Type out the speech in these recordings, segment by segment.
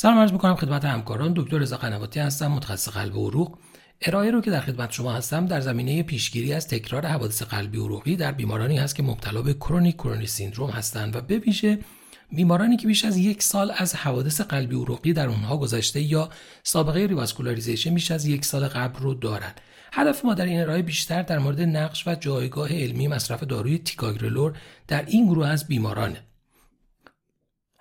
سلام عرض می‌کنم خدمت همکاران. دکتر رضا قنواتی هستم متخصص قلب و عروق. ارائه رو که در خدمت شما هستم در زمینه پیشگیری از تکرار حوادث قلبی عروقی در بیمارانی هست که مبتلا به chronic coronary syndrome هستند و به بیمارانی که بیش از یک سال از حوادث قلبی عروقی در اونها گذشته یا سابقه revascularization بیش از یک سال قبل رو دارند. هدف ما در این ارائه بیشتر در مورد نقش و جایگاه علمی مصرف داروی تیکاگرلور در این گروه از بیمارانه.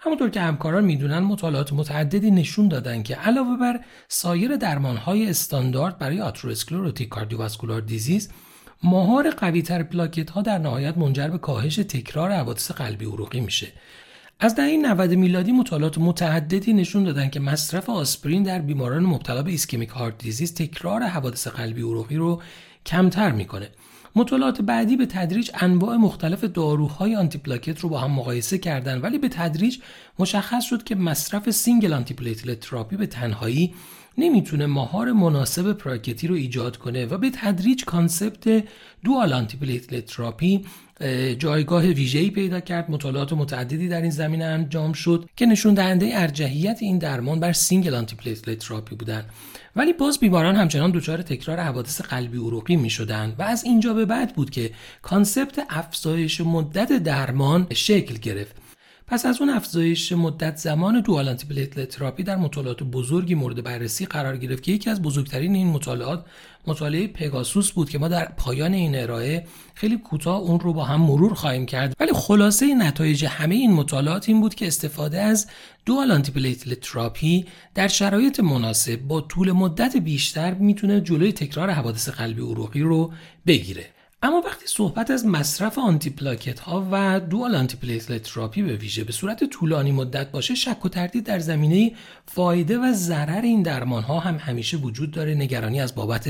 همونطور که همکاران می‌دونن مطالعات متعددی نشون دادن که علاوه بر سایر درمانهای استاندارد برای atherosclerotic cardiovascular disease مهار قویتر پلاکت ها در نهایت منجر به کاهش تکرار حوادث قلبی عروقی میشه. از دهه 90 میلادی مطالعات متعددی نشون دادن که مصرف آسپرین در بیماران مبتلا به ischemic heart disease تکرار حوادث قلبی عروقی رو کمتر می‌کنه. مطالعات بعدی به تدریج انواع مختلف داروهای آنتی پلاکت رو با هم مقایسه کردن ولی به تدریج مشخص شد که مصرف single antiplatelet therapy به تنهایی نمی‌تونه مهار مناسب پلاکتی رو ایجاد کنه و به تدریج concept dual antiplatelet therapy جایگاه ویژه‌ای پیدا کرد. مطالعات متعددی در این زمینه انجام شد که نشون دهنده ارجحیت این درمان بر single antiplatelet therapy بودن. ولی باز بیماران همچنان دچار تکرار حوادث قلبی عروقی می شدن و از اینجا به بعد بود که concept افزایش مدت درمان شکل گرفت. پس از اون افزایش مدت زمان dual platelet therapy در مطالعات بزرگی مورد بررسی قرار گرفت که یکی از بزرگترین این مطالعات مطالعه پگاسوس بود که ما در پایان این ارائه خیلی کوتاه اون رو با هم مرور خواهیم کرد. ولی خلاصه نتایج همه این مطالعات این بود که استفاده از dual platelet therapy در شرایط مناسب با طول مدت بیشتر می‌تونه جلوی تکرار حوادث قلبی عروقی رو بگیره. اما وقتی صحبت از مصرف آنتی پلاکت ها و dual antiplatelet therapy به ویژه به صورت طولانی مدت باشه شک و تردید در زمینه فایده و ضرر این درمان ها هم همیشه وجود داره نگرانی از بابت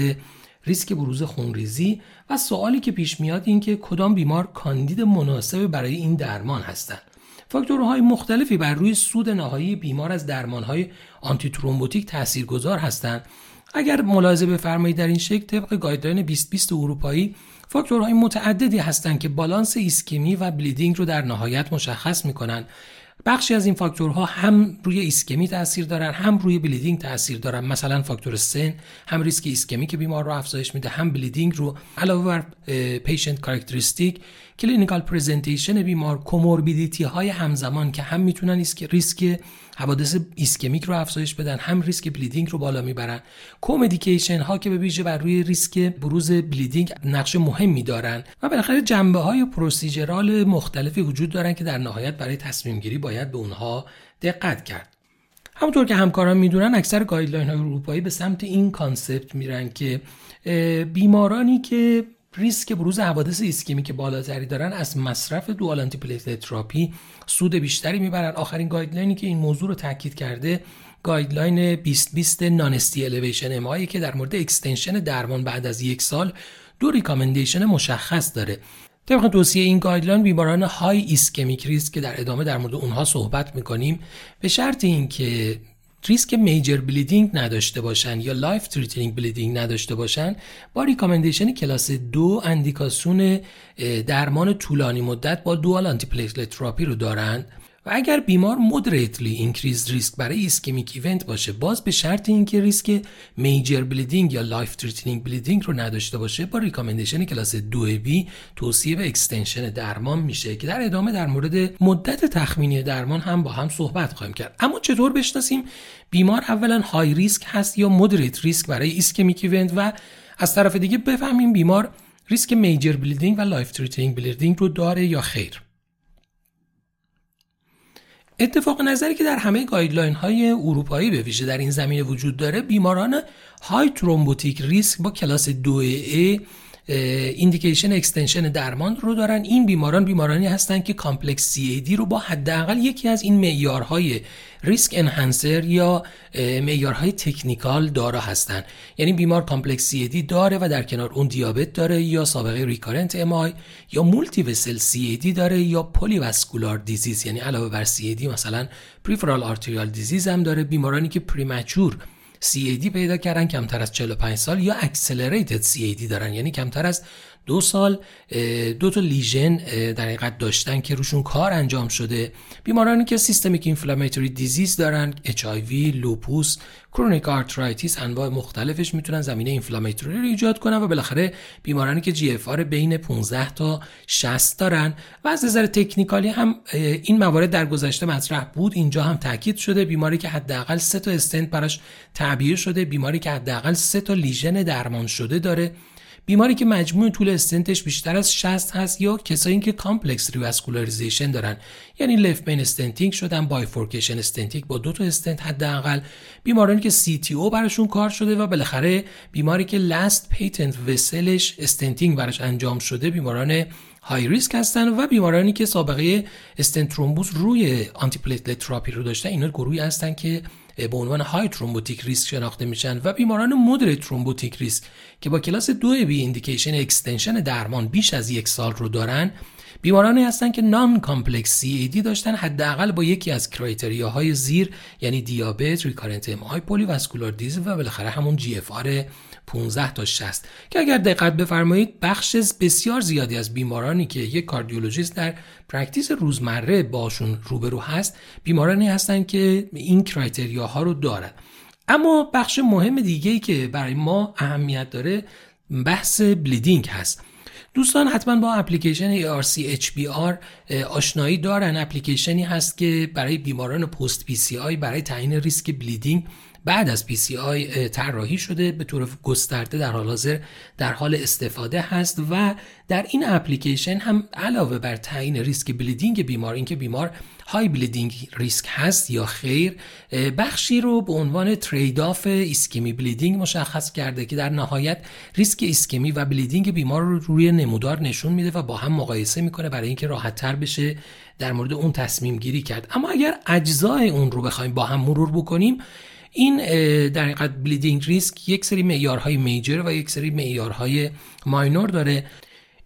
ریسک بروز خونریزی و سوالی که پیش میاد این که کدام بیمار کاندید مناسب برای این درمان هستند فاکتورهای مختلفی بر روی سود نهایی بیمار از درمانهای antithrombotic تاثیرگذار هستند. اگر ملاحظه بفرمایید در این شکل طبق guideline 2020 اروپایی فاکتورهای متعددی هستند که بالانس ایسکمی و bleeding رو در نهایت مشخص می‌کنن. بخشی از این فاکتورها هم روی ایسکمی تاثیر دارن هم روی bleeding تاثیر دارن. مثلا فاکتور سن هم ریسک ischemic بیمار رو افزایش میده هم bleeding رو. علاوه بر patient characteristic clinical presentation بیمار comorbidity های همزمان که هم می‌تونن ریسک حوادث ischemic رو افزایش بدن هم ریسک bleeding رو بالا می‌برن. comedication ها که به ویژه بر روی ریسک بروز bleeding نقش مهمی دارن و بالاخره جنبه های procedural مختلفی وجود دارن که در نهایت برای تصمیم گیری باید به اونها دقت کرد. همونطور که همکاران می‌دونن اکثر guideline های اروپایی به سمت این concept میرن که بیمارانی که ریسک بروز حوادث ایسکمی بالاتری دارن از مصرف dual anti therapy سود بیشتری می‌برن. آخرین guideline ی که این موضوع رو تاکید کرده guideline 2020 non-ST elevation MI که در مورد extension درمان بعد از یک سال دو recommendation مشخص داره. طبق توصیه این guideline بیماران high ischemic risk که در ادامه در مورد اونها صحبت می‌کنیم به شرط اینکه ریسک major bleeding نداشته باشن یا life-threatening bleeding نداشته باشن با recommendation کلاس دو اندیکاسیون درمان طولانی مدت با dual anti therapy رو دارند و اگر بیمار moderately increased risk برای ischemic event باشه باز به شرط اینکه ریسک major bleeding یا life-threatening bleeding رو نداشته باشه با recommendation کلاس 2 B توصیه به extension درمان میشه که در ادامه در مورد مدت تخمینی درمان هم با هم صحبت خواهیم کرد. اما چطور بشناسیم؟ بیمار اولا high risk هست یا moderate risk برای ischemic event و از طرف دیگه بفهمیم بیمار ریسک major bleeding و life threatening bleeding رو داره یا خیر. اتفاق نظری که در همه guideline های اروپایی به ویژه در این زمینه وجود داره بیماران high thrombotic risk با کلاس 2 A indication extension درمان رو دارن. این بیماران بیمارانی هستند که complex CAD رو با حداقل یکی از این معیارهای risk enhancer یا معیارهای technical دارا هستند یعنی بیمار complex CAD داره و در کنار اون دیابت داره یا سابقه recurrent MI یا multivessel CAD داره یا polyvascular disease یعنی علاوه بر CAD مثلا peripheral arterial disease هم داره. بیمارانی که premature CAD پیدا کردن کمتر از 45 سال یا accelerated CAD دارن یعنی کمتر از دو سال دو تا lesion در حقیقت داشتن که روشون کار انجام شده. بیمارانی که systemic inflammatory disease دارن HIV لوپوس chronic arthritis انواع مختلفش می‌تونن زمینه inflammatory رو ایجاد کنن و بالاخره بیمارانی که GFR بین 15 تا 60 دارن. و از نظر technical ی هم این موارد در گذشته مطرح بود. اینجا هم تاکید شده بیماری که حداقل سه تا استنت براش تعبیه شده بیماری که حداقل سه تا lesion درمان شده داره. بیماری که مجموع طول استنتش بیشتر از 60 هست یا کسایی که complex revascularization دارن. یعنی left main stenting شدن bifurcation stenting با دو تا استنت حداقل. بیمارانی که CTO براشون کار شده و بالاخره بیماری که last patent vessel ش stenting براش انجام شده بیماران high risk هستن و بیمارانی که سابقه stent thrombosis روی antiplatelet therapy رو داشتن اینا گروهی هستن که به عنوان high thrombotic risk شناخته میشن و بیماران moderate thrombotic risk که با کلاس دو B indication extension درمان بیش از یک سال رو دارن بیمارانی هستند که non complex CAD داشتن حداقل با یکی از های زیر یعنی دیابت، recurrent MI، polyvascular disease و بالاخره همون GFR 15 تا 60 که اگر دقت بفرمایید بخش بسیار زیادی از بیمارانی که یک cardiologist در practice روزمره باشون روبرو هست بیمارانی هستند که این ها رو دارن. اما بخش مهم دیگه که برای ما اهمیت داره بحث bleeding هست. دوستان حتما با اپلیکیشن ARC آشنایی دارن. اپلیکیشنی هست که برای بیماران post PCI برای تعیین ریسک bleeding بعد از PCI طراحی شده به طور گسترده در حال حاضر در حال استفاده هست و در این اپلیکیشن هم علاوه بر تعیین ریسک bleeding بیمار اینکه بیمار high bleeding risk هست یا خیر بخشی رو به عنوان trade off ایسکمی bleeding مشخص کرده که در نهایت ریسک ایسکمی و bleeding بیمار رو روی نمودار نشون میده و با هم مقایسه می‌کنه برای اینکه راحت تر بشه در مورد اون تصمیم گیری کرد. اما اگر اجزای اون رو بخوایم با هم مرور بکنیم این در حقیقت bleeding risk یک سری معیارهای major و یک سری معیارهای minor داره.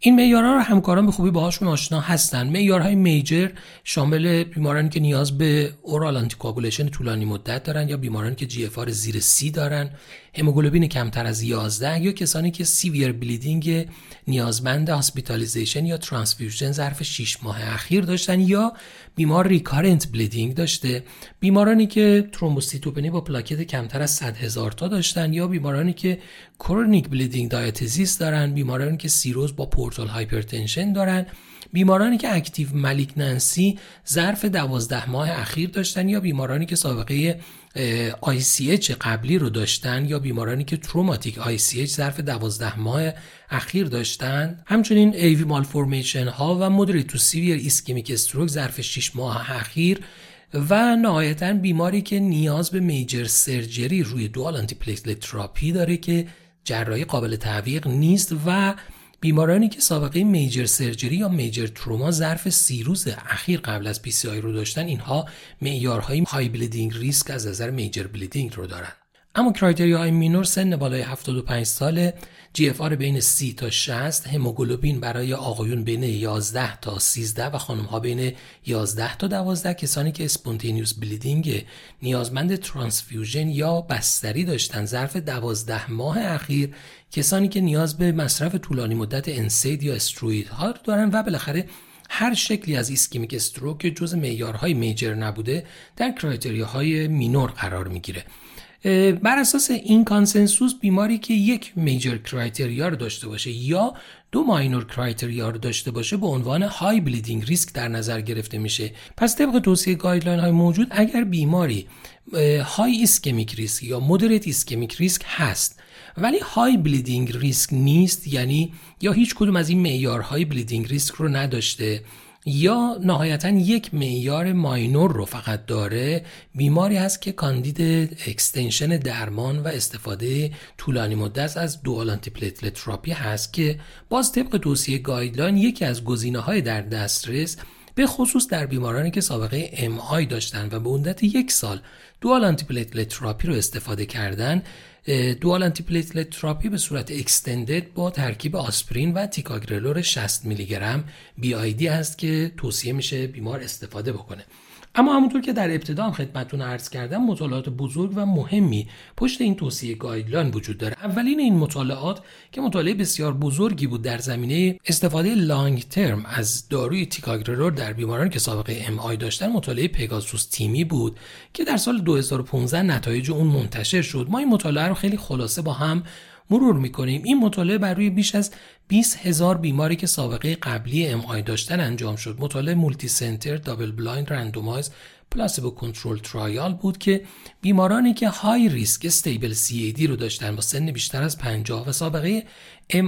این معیارها رو همکاران به خوبی باهاشون آشنا هستن. معیارهای major شامل بیمارانی که نیاز به oral anticoagulation طولانی مدت دارن یا بیمارانی که GFR زیر سی دارن. هموگلوبین کمتر از 11 یا کسانی که severe bleeding نیازمند hospitalization یا transfusion ظرف 6 ماه اخیر داشتن یا بیمار recurrent bleeding داشته. بیمارانی که thrombocytopenia با پلاکت کمتر از 100 هزار تا داشتن یا بیمارانی که chronic bleeding diathesis دارن. بیمارانی که سیروز با portal hypertension دارن. بیمارانی که active malignancy ظرف دوازده ماه اخیر داشتن یا بیمارانی که سابقه ICH قبلی رو داشتن یا بیمارانی که traumatic ICH ظرف دوازده ماه اخیر داشتن؟ همچنین AV malformation ها و moderate to severe ischemic stroke ظرف 6 ماه اخیر و نهایتا بیماری که نیاز به major surgery روی dual antiplatelet therapy داره که جراحی قابل تعویق نیست و بیمارانی که سابقه major surgery یا major trauma ظرف سی روز اخیر قبل از PCI رو داشتن اینها معیارهای high bleeding risk از نظر major bleeding رو دارن. اما criteria های minor سن بالای 75 ساله. GFR بین 30 تا 60 هموگلوبین برای آقایون بین 11 تا 13 و خانم ها بین 11 تا 12 کسانی که spontaneous bleeding نیازمند transfusion یا بستری داشتن. ظرف 12 ماه اخیر کسانی که نیاز به مصرف طولانی مدت NSAID یا steroid ها دارن و بالاخره هر شکلی از ischemic stroke جز معیارهای major نبوده در criteria های minor قرار می‌گیره. بر اساس این consensus بیماری که یک major criteria رو داشته باشه یا دو minor criteria رو داشته باشه به عنوان high bleeding risk در نظر گرفته میشه. پس طبق توصیه guideline های موجود اگر بیماری high ischemic risk یا moderate ischemic risk هست ولی high bleeding risk نیست یعنی یا هیچ کدوم از این معیارهای bleeding risk رو نداشته یا نهایتا یک معیار minor رو فقط داره بیماری هست که کاندید extension درمان و استفاده طولانی مدت از dual antiplatelet therapy هست که باز طبق توصیه guideline یکی از گزینه های در دسترس به خصوص در بیمارانی که سابقه MI داشتن و به مدت یک سال dual anti therapy رو استفاده کردن dual anti therapy به صورت extended با ترکیب آسپرین و تیکاگرلور 60 میلی گرم BID هست که توصیه میشه بیمار استفاده بکنه. اما همونطور که در ابتدا هم خدمتتون عرض کردم مطالعات بزرگ و مهمی پشت این توصیه guideline وجود داره. اولین این مطالعات که مطالعه بسیار بزرگی بود در زمینه استفاده long term از داروی تیکاگرلور در بیماران که سابقه MI داشتن مطالعه PEGASUS TIMI بود که در سال 2015 نتایج اون منتشر شد. ما این مطالعه رو خیلی خلاصه با هم مرور می‌کنیم. این مطالعه بر روی بیش از 20 هزار بیماری که سابقه قبلی MI داشتن انجام شد. مطالعه multicenter double blind randomized placebo control trial بود که بیمارانی که high risk stable CAD رو داشتن با سن بیشتر از 50 و سابقه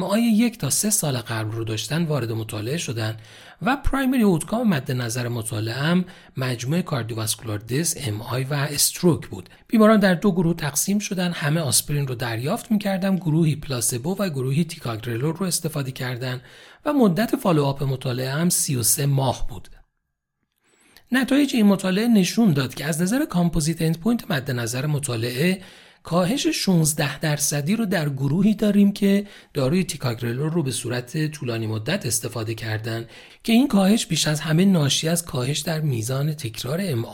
MI یک تا سه سال قبل رو داشتن وارد مطالعه شدن و primary outcome مد نظر مطالعه هم مجموعه cardiovascular death MI و stroke بود. بیماران در دو گروه تقسیم شدن همه آسپرین رو دریافت می‌کردن گروهی placebo و گروهی تیکاگرلور رو استفاده کردن و مدت follow-up مطالعه هم 33 ماه بود. نتایج این مطالعه نشون داد که از نظر composite endpoint مد نظر مطالعه کاهش 16 درصدی رو در گروهی داریم که داروی تیکاگرلور رو به صورت طولانی مدت استفاده کردن که این کاهش بیش از همه ناشی از کاهش در میزان تکرار MI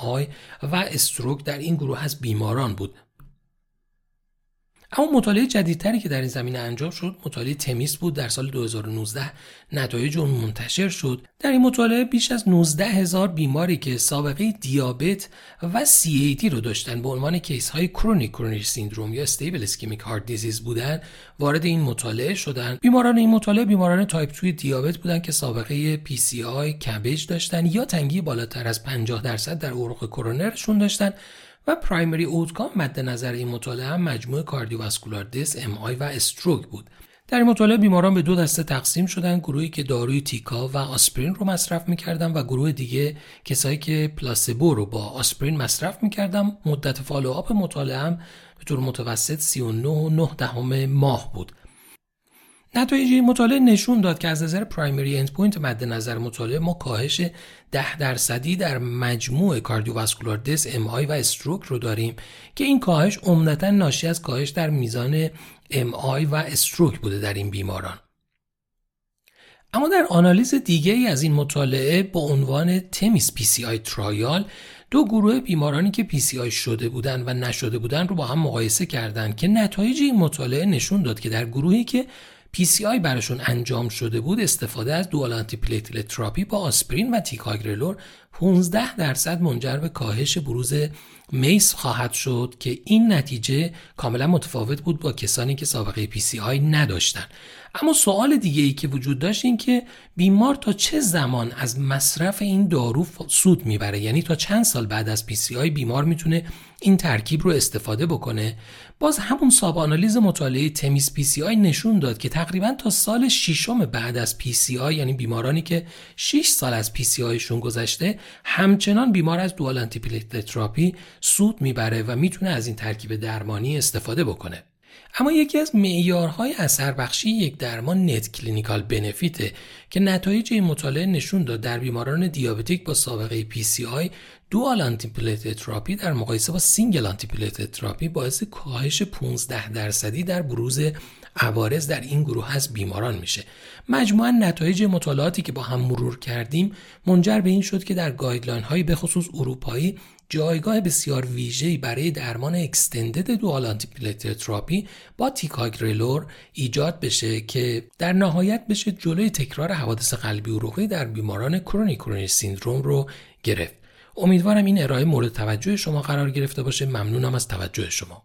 و stroke در این گروه از بیماران بود. اما مطالعه جدیدتری که در این زمینه انجام شد مطالعه THEMIS بود. در سال 2019 نتایج اون منتشر شد. در این مطالعه بیش از 19 هزار بیماری که سابقه دیابت و CAD رو داشتن به عنوان case های chronic coronary syndrome یا stable ischemic heart disease بودن وارد این مطالعه شدن. بیماران این مطالعه بیماران تایپ 2 دیابت بودن که سابقه PCI CABG داشتن یا تنگی بالاتر از 50 درصد در عروق کرونرشون داشتن. و primary outcome مد نظر این مطالعه هم مجموع cardiovascular death MI و stroke بود. در این مطالعه بیماران به دو دسته تقسیم شدن گروهی که داروی تیکا و آسپرین رو مصرف می‌کردن و گروه دیگه کسایی که placebo رو با آسپرین مصرف می‌کردن. مدت follow-up مطالعه هم به طور متوسط 39 ماه بود. نتایج این مطالعه نشون داد که از نظر primary endpoint مد نظر مطالعه ما کاهش 10 درصدی در مجموع cardiovascular death MI و stroke رو داریم که این کاهش عمدتا ناشی از کاهش در میزان MI و stroke بوده در این بیماران. اما در آنالیز دیگه ای از این مطالعه با عنوان THEMIS PCI trial دو گروه بیمارانی که PCI شده بودند و نشده بودند رو با هم مقایسه کردند که نتایج این مطالعه نشون داد که در گروهی که PCI براشون انجام شده بود استفاده از dual antiplatelet therapy با آسپرین و تیکاگرلور 15 درصد منجر به کاهش بروز MACE خواهد شد که این نتیجه کاملا متفاوت بود با کسانی که سابقه PCI نداشتن. اما سوال دیگه ای که وجود داشت این که بیمار تا چه زمان از مصرف این دارو سود می‌بره؟ یعنی تا چند سال بعد از PCI بیمار می‌تونه این ترکیب رو استفاده بکنه؟ باز همون sub آنالیز مطالعه THEMIS PCI نشون داد که تقریبا تا سال ششم بعد از PCI یعنی بیمارانی که 6 سال از PCI شون گذشته همچنان بیمار از dual anti therapy سود می‌بره و می‌تونه از این ترکیب درمانی استفاده بکنه. اما یکی از معیارهای اثر بخشی یک درمان net clinical benefit ه که نتایج این مطالعه نشون داد در بیماران diabetic با سابقه PCI dual antiplatelet therapy در مقایسه با single antiplatelet therapy باعث کاهش 15 درصدی در بروز عوارض در این گروه از بیماران میشه. مجموعا نتایج مطالعاتی که با هم مرور کردیم منجر به این شد که در guideline های به خصوص اروپایی جایگاه بسیار ویژه‌ای برای درمان extended dual antiplatelet therapy با تیکاگرلور ایجاد بشه که در نهایت بشه جلوی تکرار حوادث قلبی عروقی در بیماران chronic coronary syndrome رو گرفت. امیدوارم این ارائه مورد توجه شما قرار گرفته باشه. ممنونم از توجه شما.